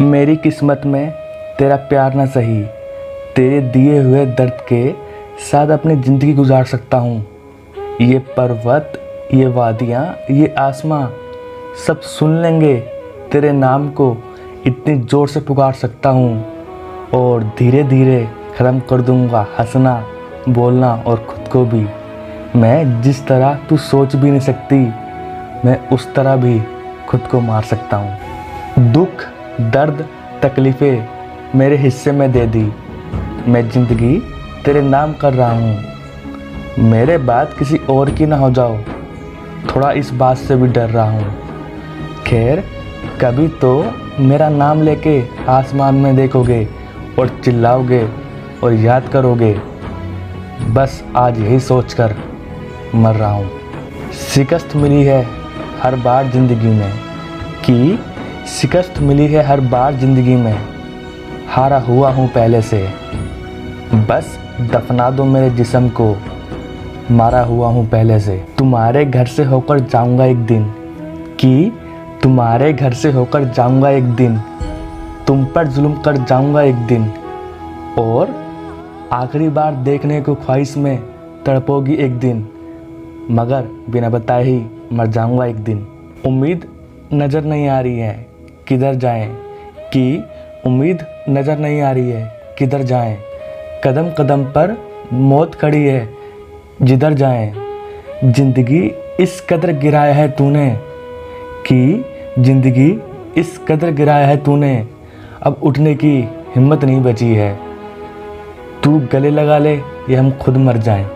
मेरी किस्मत में तेरा प्यार ना सही। तेरे दिए हुए दर्द के साथ अपनी ज़िंदगी गुजार सकता हूँ। ये पर्वत, ये वादियाँ, ये आसमां, सब सुन लेंगे। तेरे नाम को इतनी ज़ोर से पुकार सकता हूँ और धीरे धीरे ख़त्म कर दूँगा हंसना, बोलना और ख़ुद को भी। मैं जिस तरह तू सोच भी नहीं सकती, मैं उस तरह भी खुद को मार सकता हूँ। दुख दर्द, तकलीफ़ें मेरे हिस्से में दे दी। मैं ज़िंदगी तेरे नाम कर रहा हूँ। मेरे बात किसी और की ना हो जाओ। थोड़ा इस बात से भी डर रहा हूँ। खैर, कभी तो मेरा नाम लेके आसमान में देखोगे और चिल्लाओगे और याद करोगे। बस आज यही सोच कर मर रहा हूँ। शिकस्त मिली है हर बार ज़िंदगी में कि शिकस्त मिली है हर बार ज़िंदगी में। हारा हुआ हूँ पहले से। बस दफना दो मेरे जिसम को। मारा हुआ हूँ पहले से। तुम्हारे घर से होकर जाऊँगा एक दिन। कि तुम्हारे घर से होकर जाऊँगा एक दिन। तुम पर जुल्म कर जाऊँगा एक दिन। और आखिरी बार देखने को ख्वाहिश में तड़पोगी एक दिन। मगर बिना बताए ही मर जाऊँगा एक दिन। उम्मीद नज़र नहीं आ रही है। किधर जाएँ कि उम्मीद नज़र नहीं आ रही है, किधर जाएँ? कदम कदम पर मौत खड़ी है, जिधर जाएँ? ज़िंदगी इस कदर गिराया है तूने कि ज़िंदगी इस कदर गिराया है तूने। अब उठने की हिम्मत नहीं बची है। तू गले लगा ले, या हम खुद मर जाएँ।